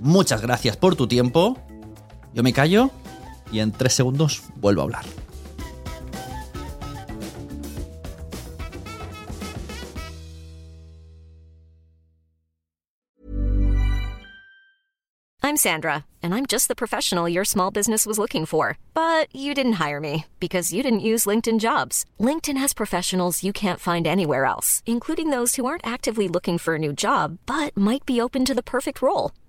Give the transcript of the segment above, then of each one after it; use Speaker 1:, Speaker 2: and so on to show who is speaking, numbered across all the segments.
Speaker 1: Muchas gracias por tu tiempo. Yo me callo y en tres segundos vuelvo a hablar.
Speaker 2: I'm Sandra, and I'm just the professional your small business was looking for. But you didn't hire me because you didn't use LinkedIn jobs. LinkedIn has professionals you can't find anywhere else, including those who aren't actively looking for a new job but might be open to the perfect role,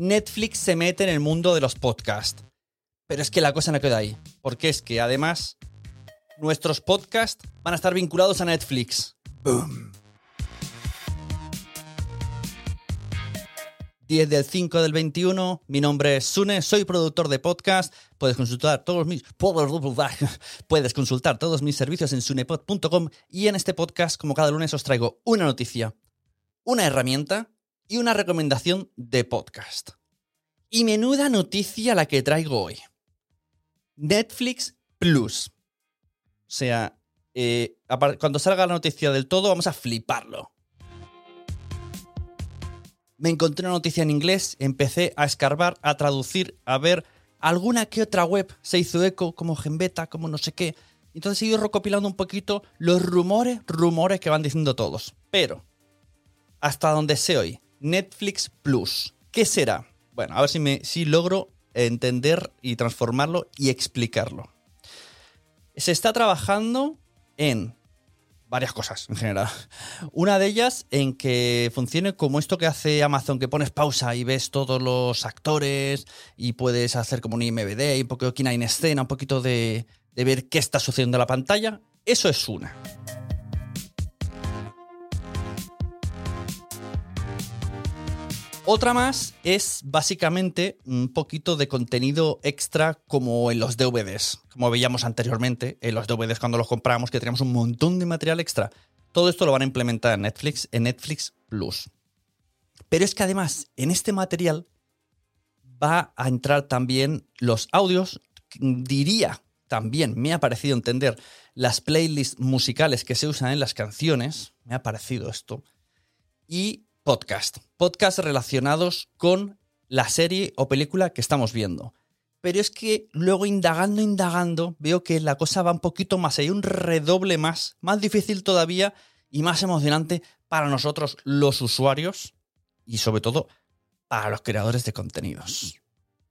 Speaker 1: Netflix se mete en el mundo de los podcasts. Pero es que la cosa no queda ahí. Porque es que además nuestros podcasts van a estar vinculados a Netflix. Boom. 10 del 5 del 21. Mi nombre es Sune, soy productor de podcast. Puedes consultar todos mis puedes consultar todos mis servicios en sunepod.com y en este podcast, como cada lunes, os traigo una noticia, una herramienta y una recomendación de podcast. Y menuda noticia la que traigo hoy. Netflix Plus. O sea, eh, cuando salga la noticia del todo, vamos a fliparlo. Me encontré una noticia en inglés, empecé a escarbar, a traducir, a ver alguna que otra web se hizo eco, como Genbeta, como no sé qué. Entonces he ido recopilando un poquito los rumores, rumores que van diciendo todos. Pero, hasta donde sé hoy, Netflix Plus, ¿qué será? Bueno, a ver si, me, si logro entender y transformarlo y explicarlo. Se está trabajando en varias cosas en general. Una de ellas en que funcione como esto que hace Amazon, que pones pausa y ves todos los actores y puedes hacer como un IMBD y un poquito de en escena, un poquito de, de ver qué está sucediendo en la pantalla. Eso es una. Otra más es básicamente un poquito de contenido extra como en los DVDs, como veíamos anteriormente, en los DVDs cuando los compramos, que teníamos un montón de material extra. Todo esto lo van a implementar en Netflix, en Netflix Plus. Pero es que además, en este material va a entrar también los audios, diría también, me ha parecido entender, las playlists musicales que se usan en las canciones, me ha parecido esto, y podcast. Podcast relacionados con la serie o película que estamos viendo. Pero es que luego indagando, indagando, veo que la cosa va un poquito más, hay un redoble más, más difícil todavía y más emocionante para nosotros los usuarios y sobre todo para los creadores de contenidos.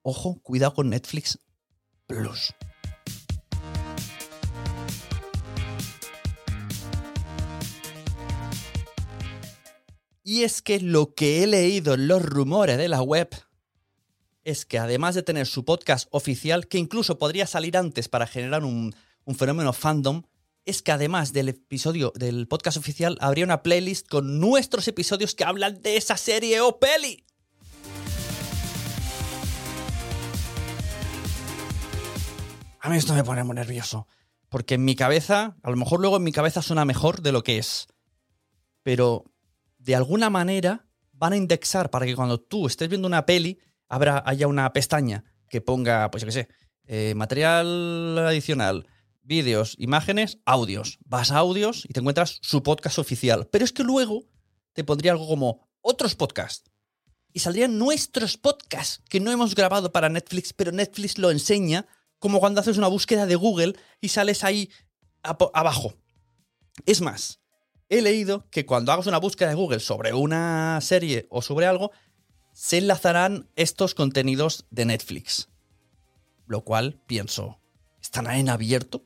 Speaker 1: Ojo, cuidado con Netflix Plus. Y es que lo que he leído en los rumores de la web es que además de tener su podcast oficial, que incluso podría salir antes para generar un, un fenómeno fandom, es que además del episodio del podcast oficial, habría una playlist con nuestros episodios que hablan de esa serie o peli. A mí esto me pone muy nervioso. Porque en mi cabeza, a lo mejor luego en mi cabeza suena mejor de lo que es. Pero de alguna manera van a indexar para que cuando tú estés viendo una peli, habrá, haya una pestaña que ponga, pues yo qué sé, eh, material adicional, vídeos, imágenes, audios. Vas a audios y te encuentras su podcast oficial. Pero es que luego te pondría algo como otros podcasts. Y saldrían nuestros podcasts que no hemos grabado para Netflix, pero Netflix lo enseña como cuando haces una búsqueda de Google y sales ahí abajo. Es más, he leído que cuando hagas una búsqueda de Google sobre una serie o sobre algo, se enlazarán estos contenidos de Netflix. Lo cual pienso, ¿están en abierto?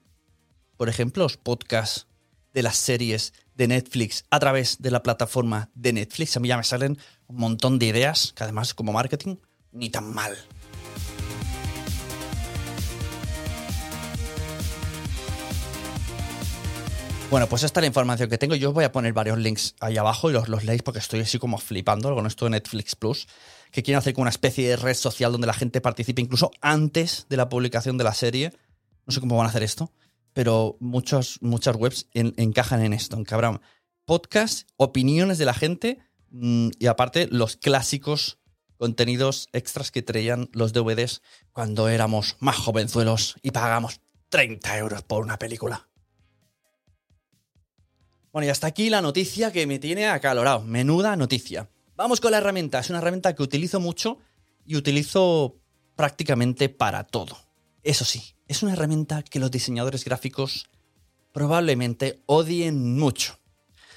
Speaker 1: Por ejemplo, los podcasts de las series de Netflix a través de la plataforma de Netflix. A mí ya me salen un montón de ideas, que además como marketing, ni tan mal. Bueno, pues esta es la información que tengo. Yo os voy a poner varios links ahí abajo y los, los leéis porque estoy así como flipando con esto de Netflix Plus, que quieren hacer como una especie de red social donde la gente participe incluso antes de la publicación de la serie. No sé cómo van a hacer esto, pero muchos, muchas webs encajan en esto, en que habrá podcasts, opiniones de la gente mm, y aparte los clásicos contenidos extras que traían los DVDs cuando éramos más jovenzuelos y pagamos 30 euros por una película. Bueno, y hasta aquí la noticia que me tiene acalorado. Menuda noticia. Vamos con la herramienta. Es una herramienta que utilizo mucho y utilizo prácticamente para todo. Eso sí, es una herramienta que los diseñadores gráficos probablemente odien mucho.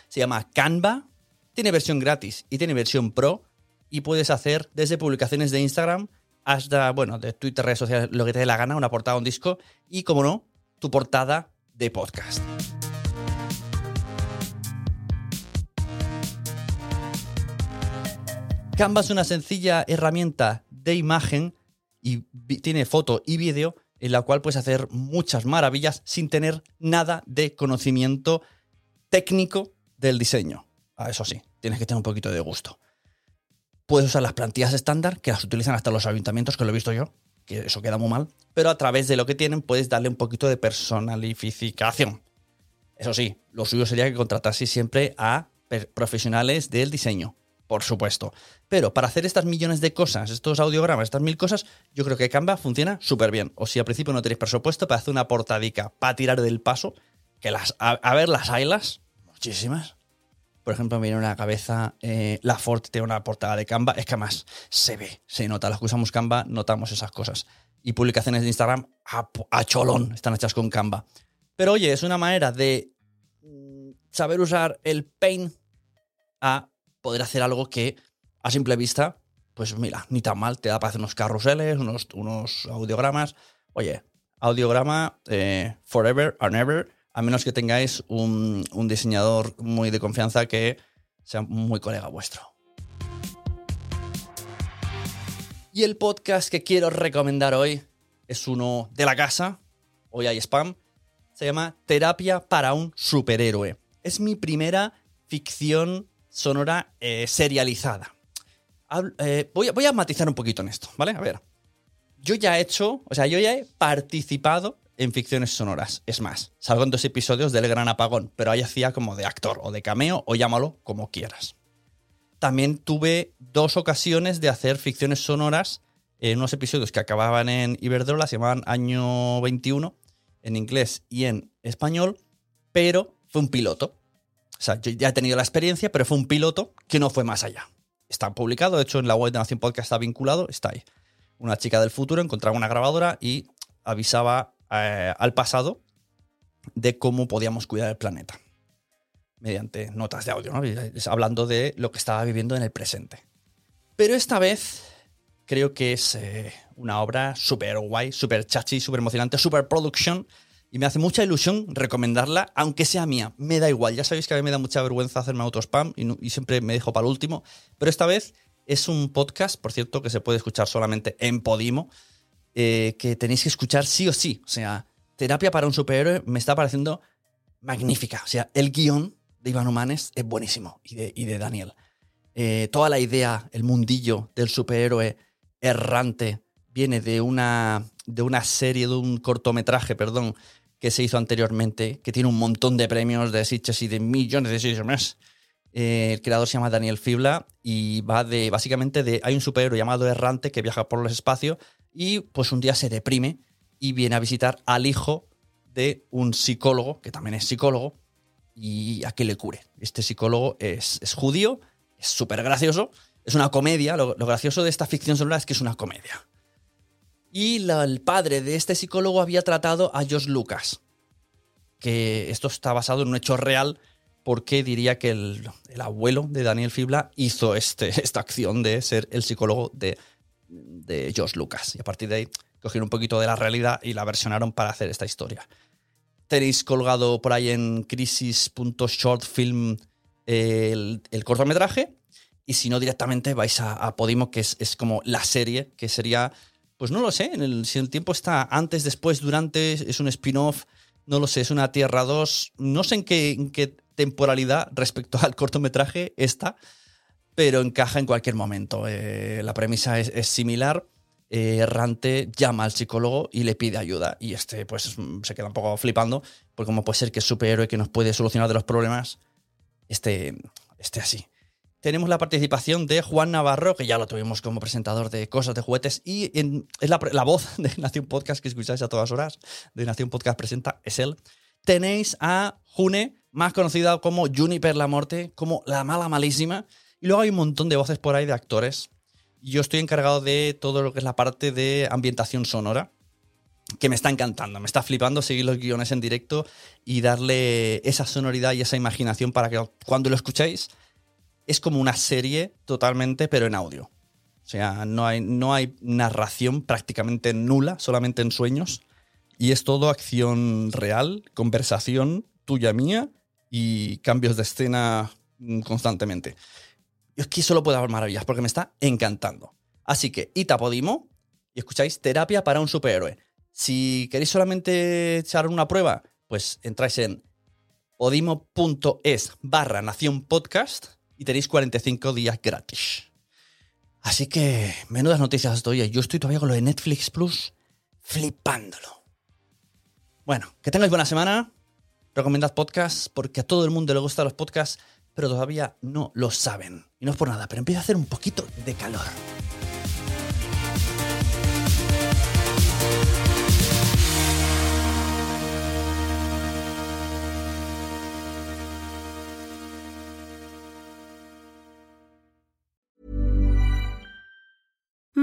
Speaker 1: Se llama Canva, tiene versión gratis y tiene versión pro y puedes hacer desde publicaciones de Instagram hasta, bueno, de Twitter, redes sociales, lo que te dé la gana, una portada, un disco y, como no, tu portada de podcast. Canva es una sencilla herramienta de imagen y tiene foto y vídeo en la cual puedes hacer muchas maravillas sin tener nada de conocimiento técnico del diseño. Ah, eso sí, tienes que tener un poquito de gusto. Puedes usar las plantillas estándar, que las utilizan hasta los ayuntamientos, que lo he visto yo, que eso queda muy mal, pero a través de lo que tienen puedes darle un poquito de personalificación. Eso sí, lo suyo sería que contratases siempre a profesionales del diseño por supuesto. Pero para hacer estas millones de cosas, estos audiogramas, estas mil cosas, yo creo que Canva funciona súper bien. O si al principio no tenéis presupuesto para hacer una portadica, para tirar del paso, que las, a, ver las haylas, muchísimas. Por ejemplo, me viene una cabeza, eh, la Ford tiene una portada de Canva, es que además se ve, se nota. Los que usamos Canva notamos esas cosas. Y publicaciones de Instagram a, a cholón están hechas con Canva. Pero oye, es una manera de mm, saber usar el Paint a poder hacer algo que a simple vista, pues mira, ni tan mal, te da para hacer unos carruseles, unos, unos audiogramas. Oye, audiograma eh, forever and ever, a menos que tengáis un, un diseñador muy de confianza que sea muy colega vuestro. Y el podcast que quiero recomendar hoy es uno de la casa, hoy hay spam, se llama Terapia para un superhéroe. Es mi primera ficción sonora eh, serializada. Eh, voy, voy, a matizar un poquito en esto, ¿vale? A ver. Yo ya he hecho, o sea, yo ya he participado en ficciones sonoras. Es más, salgo en dos episodios del Gran Apagón, pero ahí hacía como de actor o de cameo o llámalo como quieras. También tuve dos ocasiones de hacer ficciones sonoras en unos episodios que acababan en Iberdrola, se llamaban Año 21 en inglés y en español, pero fue un piloto. O sea, yo ya he tenido la experiencia, pero fue un piloto que no fue más allá. Está publicado, de hecho en la web de Nación Podcast está vinculado, está ahí. Una chica del futuro encontraba una grabadora y avisaba eh, al pasado de cómo podíamos cuidar el planeta. Mediante notas de audio, ¿no? hablando de lo que estaba viviendo en el presente. Pero esta vez creo que es eh, una obra súper guay, súper chachi, súper emocionante, súper production y me hace mucha ilusión recomendarla, aunque sea mía. Me da igual. Ya sabéis que a mí me da mucha vergüenza hacerme autospam y, y siempre me dejo para el último. Pero esta vez es un podcast, por cierto, que se puede escuchar solamente en Podimo, eh, que tenéis que escuchar sí o sí. O sea, Terapia para un superhéroe me está pareciendo magnífica. O sea, el guion de Iván Humanes es buenísimo y de, y de Daniel. Eh, toda la idea, el mundillo del superhéroe errante viene de una, de una serie, de un cortometraje, perdón, que se hizo anteriormente, que tiene un montón de premios de Sitges y de millones de Sitges más. Eh, el creador se llama Daniel Fibla y va de, básicamente, de, hay un superhéroe llamado Errante que viaja por los espacios y pues un día se deprime y viene a visitar al hijo de un psicólogo, que también es psicólogo, y a que le cure. Este psicólogo es, judío, es súper gracioso, es una comedia, lo, gracioso de esta ficción sonora es que es una comedia. Y el padre de este psicólogo había tratado a Josh Lucas, que esto está basado en un hecho real, porque diría que el, abuelo de Daniel Fibla hizo este, esta acción de ser el psicólogo de, de Josh Lucas. Y a partir de ahí cogieron un poquito de la realidad y la versionaron para hacer esta historia. Tenéis colgado por ahí en crisis.shortfilm el, el cortometraje. Y si no, directamente vais a, Podimo, que es, como la serie, que sería, pues no lo sé, en el, si el tiempo está antes, después, durante, es un spin-off, no lo sé, es una Tierra 2, no sé en qué, temporalidad respecto al cortometraje está, pero encaja en cualquier momento. Eh, la premisa es similar eh, Errante llama al psicólogo y le pide ayuda. Y este, pues, se queda un poco flipando, porque como puede ser que es superhéroe que nos puede solucionar de los problemas, este, este así. Tenemos la participación de Juan Navarro, que ya lo tuvimos como presentador de Cosas de Juguetes, y es la, la, voz de Nación Podcast que escucháis a todas horas, de Nación Podcast Presenta, es él. Tenéis a June, más conocida como Juniper la Morte, como la mala malísima, y luego hay un montón de voces por ahí de actores yo estoy encargado de todo lo que es la parte de ambientación sonora, que me está encantando, me está flipando seguir los guiones en directo y darle esa sonoridad y esa imaginación para que cuando lo escuchéis es como una serie totalmente, pero en audio. O sea, no hay, no hay narración prácticamente nula, solamente en sueños. Y es todo acción real, conversación tuya mía y cambios de escena mm, constantemente es que solo puedo haber maravillas porque me está encantando. Así que, Ita Podimo, y escucháis Terapia para un superhéroe. Si queréis solamente echar una prueba, pues entráis en podimo.es barra nación podcast y tenéis 45 días gratis. Así que, menudas noticias estoy. Yo estoy todavía con lo de Netflix Plus flipándolo. Bueno, que tengáis buena semana. Recomendad podcasts porque a todo el mundo le gustan los podcasts pero todavía no lo saben. Y no es por nada, pero empieza a hacer un poquito de calor.